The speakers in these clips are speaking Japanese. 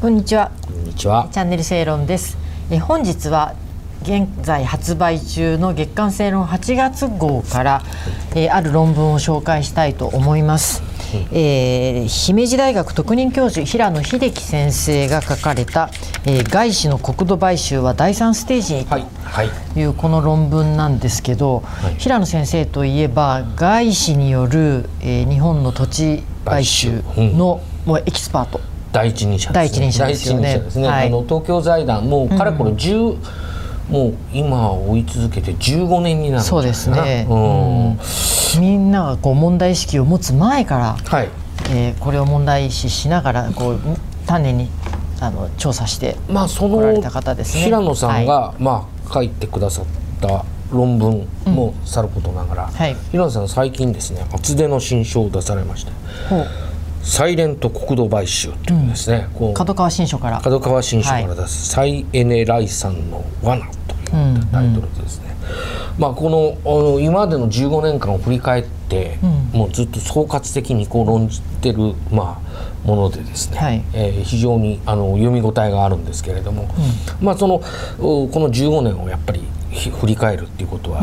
こんにちは。こんにちは。チャンネル正論です。え本日は現在発売中の月刊正論8月号から、えーある論文を紹介したいと思います。えー姫路大学特任教授平野秀樹先生が書かれた、えー外資の国土買収は第三ステージに。というこの論文なんですけど、い平野先生といえば外資による、えー日本の土地買収の、もうエキスパート。第一人者です、ね。第一人者ですよね。ですね。はい。あの東京財団もうかれこれ10、もう今追い続けて15年になるそうですね、うん。うんみんながこう問題意識を持つ前から、はい。えーこれを問題視しながらこう丹念にあの調査してまあその来られた方ですね。平野さんが、まあ書いてくださった論文もさることながら、はい。平野さん最近ですね厚手の新書を出されまして。ほう「サイレント国土買収」というですね、こう角川新書から。角川新書から出す「サイエネライさんの罠」というタイトルでですね、まあ、この今までの15年間を振り返って、もうずっと総括的にこう論じてる、まあ、ものでですね、はい。えー非常にあの読み応えがあるんですけれども、まあ、そのおこの15年をやっぱりひ振り返るっていうことは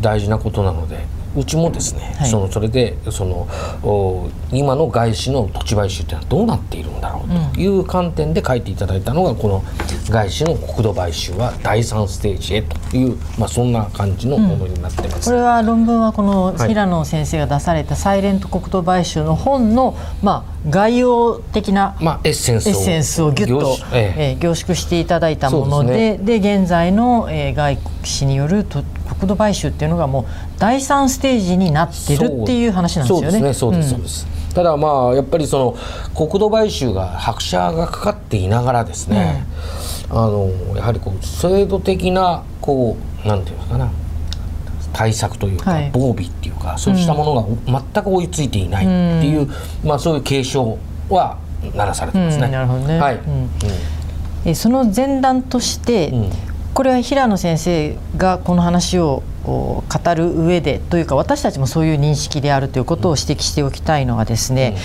大事なことなので。うちもですね、はい。そのそれでそのお今の外資の土地買収というのはどうなっているんだろうという観点で書いていただいたのがこの外資の国土買収は第3ステージへという、まあ、そんな感じのものになってます。これは論文はこのはい。平野先生が出された「サイレント国土買収」の本の、まあ、概要的なまあ、エッセンスをエッセンスをギュッと凝縮、ええ。えー凝縮していただいたものででで現在の、えー外資によると国土買収っていうのがもう第三ステージになってるっていう話なんですよね。そうですねそうですそうです、ただまあやっぱりその国土買収が拍車がかかっていながらですね、あのやはりこう制度的なこうなんていうんですかな対策というか、はい。防備っていうかそうしたものが全く追いついていないっていう、まあそういう警鐘は鳴らされてますね。うんなるほどね。はい、うん。うんえーその前段として、うんこれは平野先生がこの話をお語る上でというか私たちもそういう認識であるということを指摘しておきたいのはですね、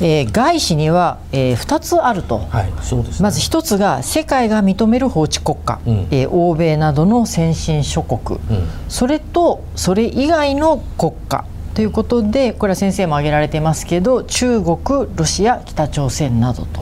えー外資には、え2つあると。はい、そうですね。まず一つが世界が認める法治国家、うん。えー欧米などの先進諸国、うん。それとそれ以外の国家ということでこれは先生も挙げられてますけど中国ロシア北朝鮮などと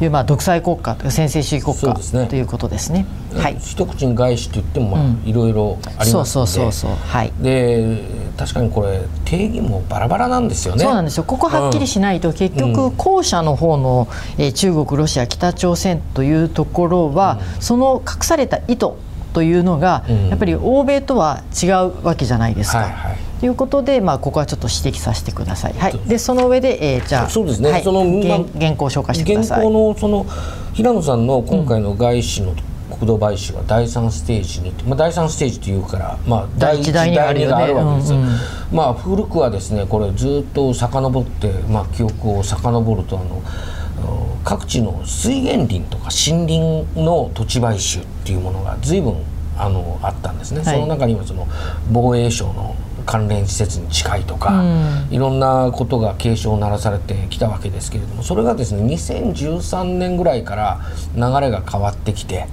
いう、まあ、独裁国家というか専制主義国家ね。ということですね。はい、一口に外資といってもまあいろいろありますので、そうそうそうそう。はい。で確かにこれ定義もバラバラなんですよね。そうなんですよ。ここはっきりしないと、結局後者の方の、えー中国ロシア北朝鮮というところは、その隠された意図というのが、うん。やっぱり欧米とは違うわけじゃないですか。はいはい。ということで、まあ、ここはちょっと指摘させてください。はい、でその上で、えーじゃあそうですね。はい、その原ま原稿を紹介してくだ現さい。行のその平野さんの今回の外資の国土買収は第三ステージに、まあ、第三ステージというから、まあ、第一第二があるわけです、うんうん。まあ古くはですねこれずっと遡って、まあ、記憶を遡るとあの各地の水源林とか森林の土地買収っていうものが随分あのあったんですね、はい。その中にはその防衛省の関連施設に近いとか、うん。いろんなことが警鐘を鳴らされてきたわけですけれどもそれがですね2013年ぐらいから流れが変わってきて、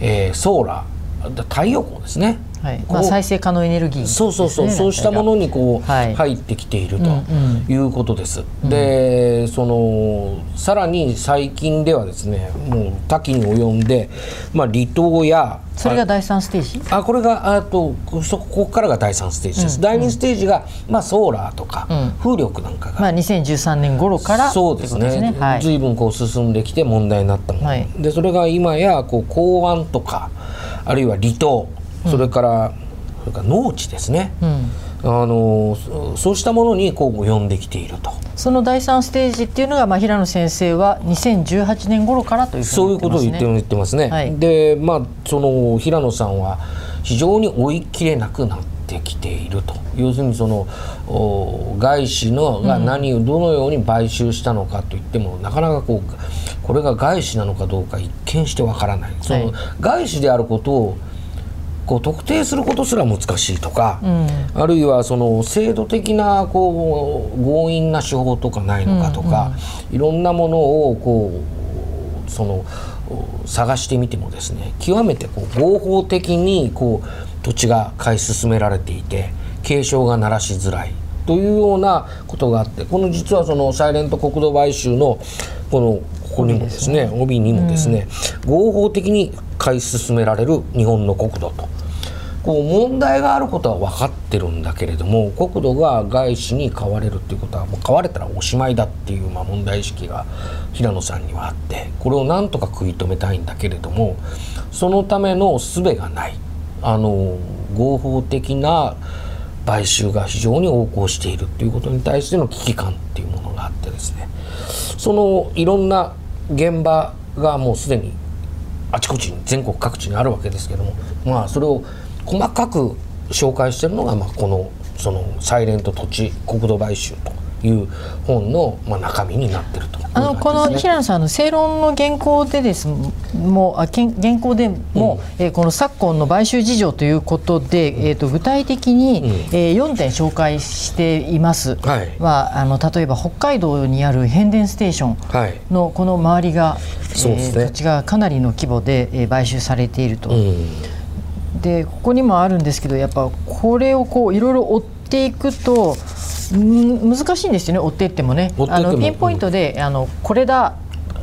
えーソーラー太陽光ですね、はい。まあ、再生可能エネルギーそうそうそう、そうしたものにこう、はい。入ってきているとうんうん。いうことです。でそのさらに最近ではですねもう多岐に及んで、まあ、離島やそれが第三ステージ？あこれがあとそこここからが第3ステージです、第2ステージが、まあ、ソーラーとか、風力なんかが、まあ、2013年頃からそうですね。うことはい、随分こう進んできて問題になったもの、はい。でそれが今やこう港湾とかあるいは離島それから,、それから農地ですね、うんあのそそうしたものにこう及んできていると。その第三ステージっていうのが、まあ、平野先生は2018年頃からというふうそういう。ことを言って言ってますね。はいで、まあその平野さんは非常に追い切れなくなってきていると。要するにそのお外資のが何をどのように買収したのかといっても、なかなかこうこれが外資なのかどうか一見してわからない。その、はい外資であることをこう特定することすら難しいとか、うん。あるいはその制度的なこう強引な手法とかないのかとか、いろんなものをこうその探してみてもですね極めてこう合法的にこう土地が買い進められていて継承が鳴らしづらいというようなことがあってこの実はそのサイレント国土買収のこのここにもですね帯にもですね、合法的に買い進められる日本の国土と。こう問題があることは分かってるんだけれども国土が外資に買われるっていうことはもう買われたらおしまいだっていうまあ問題意識が平野さんにはあってこれをなんとか食い止めたいんだけれどもそのための術がない。あの合法的な買収が非常に横行しているっていうことに対しての危機感っていうものがあってですね。そのいろんな現場がもうすでにあちこちに全国各地にあるわけですけどもまあそれを細かく紹介してるのが、まあ、このそのサイレント土地国土買収と。いう本の、まあ、中身になってると、あのこの平野さんの正論の原稿でですもあ原稿でも、うん、えー、この昨今の買収事情ということで、えーと、具体的に、うん、えー、4点紹介しています、はい、まあ、あの例えば北海道にある変電ステーションのこの周りが、はい、えーね、土地がかなりの規模で、えー、買収されていると。うんでここにもあるんですけどやっぱこれをこういろいろ追っていくと難しいんですよね追っていってもね。あのピンポイントで、あのこれだ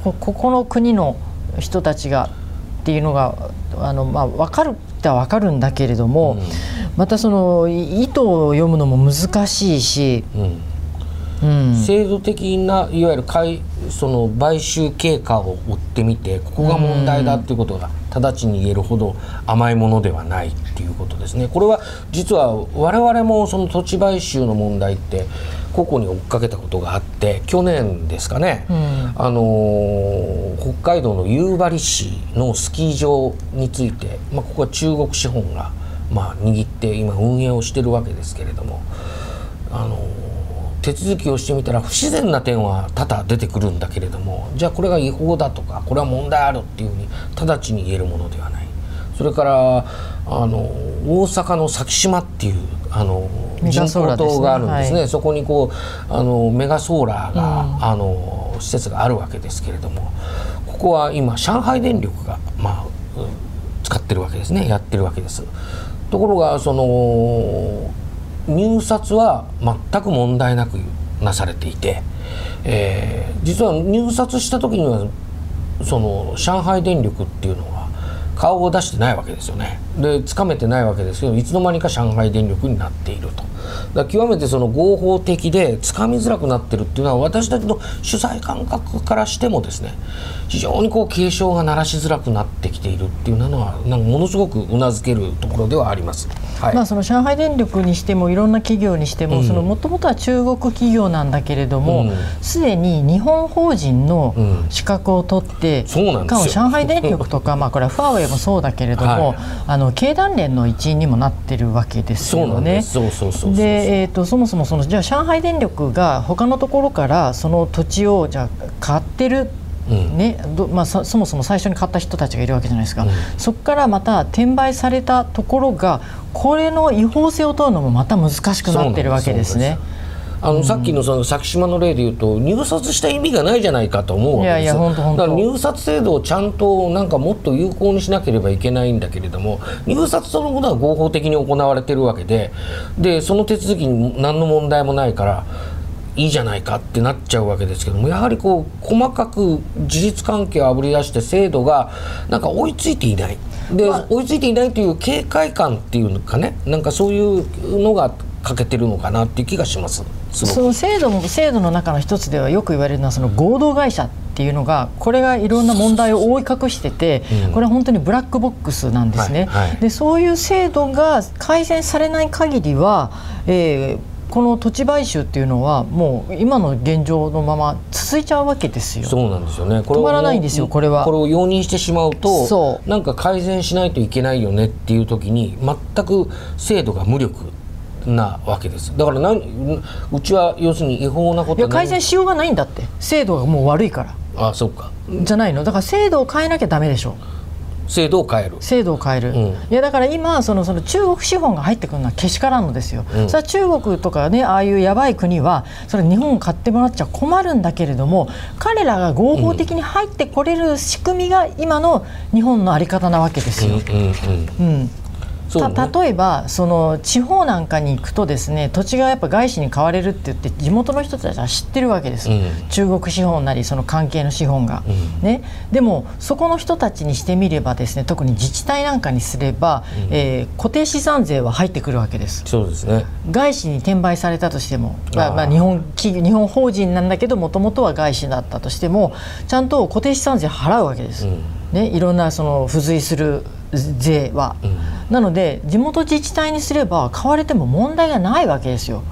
ここの国の人たちがっていうのがあの、まあ、分かるっては分かるんだけれども、うん、またその意図を読むのも難しいし、うん、制度的ないわゆるその買収経過を追ってみてここが問題だっていうことが直ちに言えるほど甘いものではないっていうことですね。これは実は我々もその土地買収の問題って個々に追っかけたことがあって去年ですかね、うん、あの北海道の夕張市のスキー場について、まあ、ここは中国資本が、まあ、握って今運営をしてるわけですけれどもあの手続きをしてみたら不自然な点は多々出てくるんだけれどもじゃあこれが違法だとかこれは問題あるっていうふうに直ちに言えるものではない。それからあの大阪の咲島っていうあの人工島があるんですね、ね。はい、そこにこうあのメガソーラーが、うん、あの施設があるわけですけれどもここは今上海電力が、まあ、使ってるわけですね。やってるわけです。ところがその入札は全く問題なくなされていて、えー、実は入札した時にはその上海電力っていうのは顔を出してないわけですよね。でつかめてないわけですけどいつの間にか上海電力になっていると。だ極めてその合法的でつかみづらくなってるっていうのは私たちの取材感覚からしてもですね非常にこう警鐘が鳴らしづらくなってきているっていうのはなんかものすごくうなずけるところではあります。はい、まあその上海電力にしてもいろんな企業にしてももともとは中国企業なんだけれどもすで、うん、に日本法人の資格を取って、うん、そうなんです上海電力とか まあこれはファーウェイもそうだけれども、はい、あの経団連の一員にもなってるわけですよね。そうそうそうで、えーと、そもそもそのじゃあ上海電力が他のところからその土地をじゃあ買ってるねまあ、そもそも最初に買った人たちがいるわけじゃないですか、うん、そこからまた転売されたところがこれの違法性を問うのもまた難しくなってるわけですね。あのさっきのその先島の例でいうと入札した意味がないじゃないかと思うわけです。よだから入札制度をちゃんとなんかもっと有効にしなければいけないんだけれども入札そのものは合法的に行われてるわけででその手続きに何の問題もないからいいじゃないかってなっちゃうわけですけどもやはりこう細かく事実関係をあぶり出して制度がなんか追いついていない。で、まあ、追いついていないという警戒感っていうのかねなんかそういうのが欠けてるのかなっていう気がします。その制度も制度の中の一つではよく言われるのはその合同会社っていうのがこれがいろんな問題を覆い隠してて、これは本当にブラックボックスなんですね。はいはい、でそういう制度が改善されない限りは、えー、この土地買収っていうのはもう今の現状のまま続いちゃうわけですよ。そうなんですよね。これ止まらないんですよ。これは。これを容認してしまうと、そうなんか改善しないといけないよねっていう時に全く制度が無力なわけです。だから何うちは要するに違法なこといや改善しようがないんだって。制度がもう悪いから。あそうか。じゃないの。だから制度を変えなきゃダメでしょ。制度を変える。制度を変える、うん。いやだから今そのその中国資本が入ってくるのはけしからんのですよ、うん。それは中国とかねああいうやばい国はそれ日本を買ってもらっちゃ困るんだけれども彼らが合法的に入ってこれる仕組みが今の日本の在り方なわけですよ。うん。うんそうね。た例えばその地方なんかに行くとですね土地がやっぱ外資に買われるって言って地元の人たちは知ってるわけです、うん。中国資本なりその関係の資本が、うん。ね、でもそこの人たちにしてみればですね特に自治体なんかにすれば、えー固定資産税は入ってくるわけです。そうですね。外資に転売されたとしてもまあまあ、日本企業日本法人なんだけどもともとは外資だったとしてもちゃんと固定資産税払うわけです、うん。ね、いろんなその付随する税は、なので地元自治体にすれば買われても問題がないわけですよ。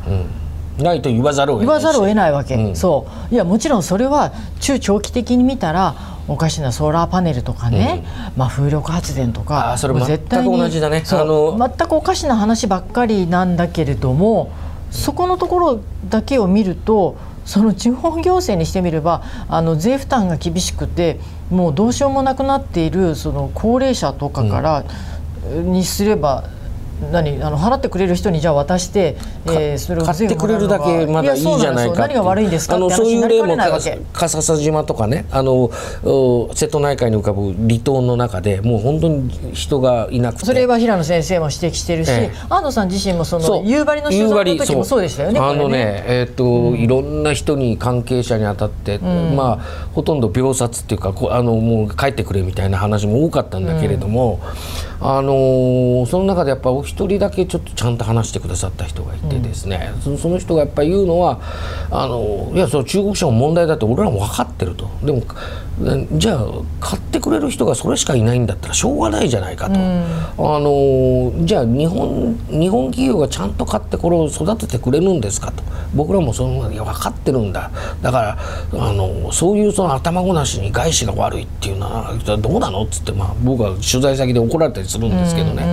うん、ないと言わざるを得ないし。言わざるを得ないわけ、うん。そう。いやもちろんそれは中長期的に見たらおかしなソーラーパネルとかね、まあ、風力発電とかあーそれ絶同じだね。あの全くおかしな話ばっかりなんだけれどもそこのところだけを見るとその地方行政にしてみればあの税負担が厳しくてもうどうしようもなくなっているその高齢者とかから、にすれば何あの払ってくれる人にじゃあ渡して、えーそれを買ってくれるだけまだいいじゃないか何が悪いんですかあのそういう例も。笠佐島とかねあのお瀬戸内海に浮かぶ離島の中でもう本当に人がいなくて。それは平野先生も指摘してるし、ええ。安藤さん自身もその夕張の取材の時もそうでしたよね。あのねえっ、と、いろんな人に関係者に当たって、まあほとんど秒殺っていうかこうあのもう帰ってくれみたいな話も多かったんだけれども、あのーその中でやっぱお一人だけちょっとちゃんと話してくださった人がいてですね、そその人がやっぱり言うのはあのいやその中国資本問題だって俺らも分かってると。でもじゃあ買ってくれる人がそれしかいないんだったらしょうがないじゃないかと、あのじゃあ日本日本企業がちゃんと買ってこれを育ててくれるんですかと。僕らもそのいや分かってるんだ。だからあのそういうその頭ごなしに外資が悪いっていうのはどうなのっつって、まあ、僕は取材先で怒られたりするんですけどね、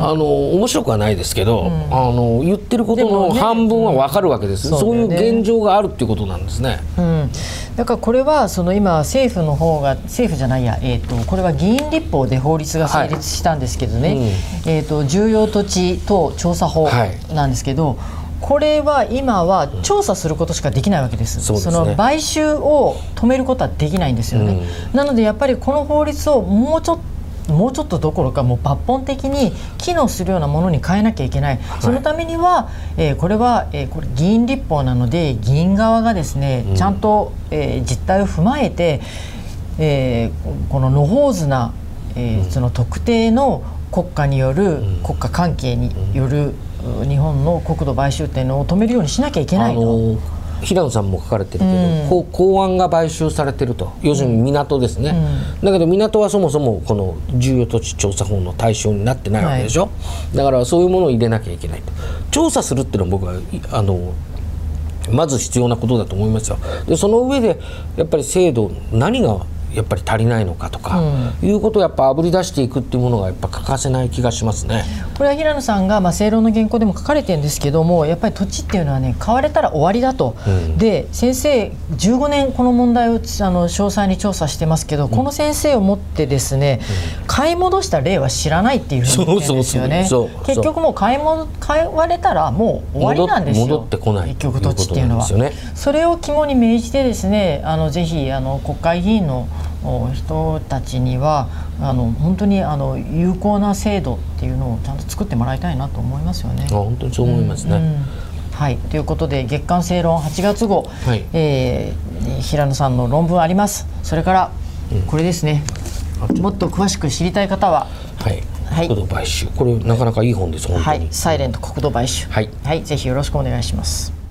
あの面白くはないですけど、あの言ってることの半分は分かるわけです、うんそういう現状があるっていうことなんですね。うん、だからこれはその今政府の方が政府じゃないや、えー、とこれは議員立法で法律が成立したんですけどね、えー、と重要土地等調査法はい。なんですけど、これは今は調査することしかできないわけです。その買収を止めることはできないんですよね。なのでやっぱりこの法律をもうちょっともうちょっとどころかもう抜本的に機能するようなものに変えなきゃいけない、そのためには、えーこれは、えーこれ議員立法なので議員側がですね、ちゃんと、えー実態を踏まえて、えーこの野放図な、えーその特定の国家による、国家関係による、う日本の国土買収っていうのを止めるようにしなきゃいけないあと。の平野さんも書かれてるけど、こう港湾が買収されてると。要するに港ですね、だけど港はそもそもこの重要土地調査法の対象になってないわけでしょ、だからそういうものを入れなきゃいけないと。調査するっていうのは僕はいあのまず必要なことだと思いますよ。でその上でやっぱり制度何がやっぱり足りないのかとか、いうことをやっぱあぶり出していくっていうものがやっぱ欠かせない気がしますね。これは平野さんが、まあ、正論の原稿でも書かれてるんですけどもやっぱり土地っていうのはね買われたら終わりだと、で先生15年この問題をあの詳細に調査してますけど、この先生をもってですね、買い戻した例は知らないっていうふうに言ってるんですよね。そうそうそう結局もう買いも買われたらもう終わりなんですよ。戻戻ってこない。結局土地っていうのは。ね。それを肝に銘じてですねあのぜひあの国会議員のお人たちにはあの本当にあの有効な制度っていうのをちゃんと作ってもらいたいなと思いますよね。あ本当にそう思いますね。うんはい、ということで月刊正論8月号、はい。えー平野さんの論文あります。それからこれですね、もっと詳しく知りたい方は。はい、はい。国土買収。これなかなかいい本です本当に。はい、サイレント国土買収。はい。はい、ぜひよろしくお願いします。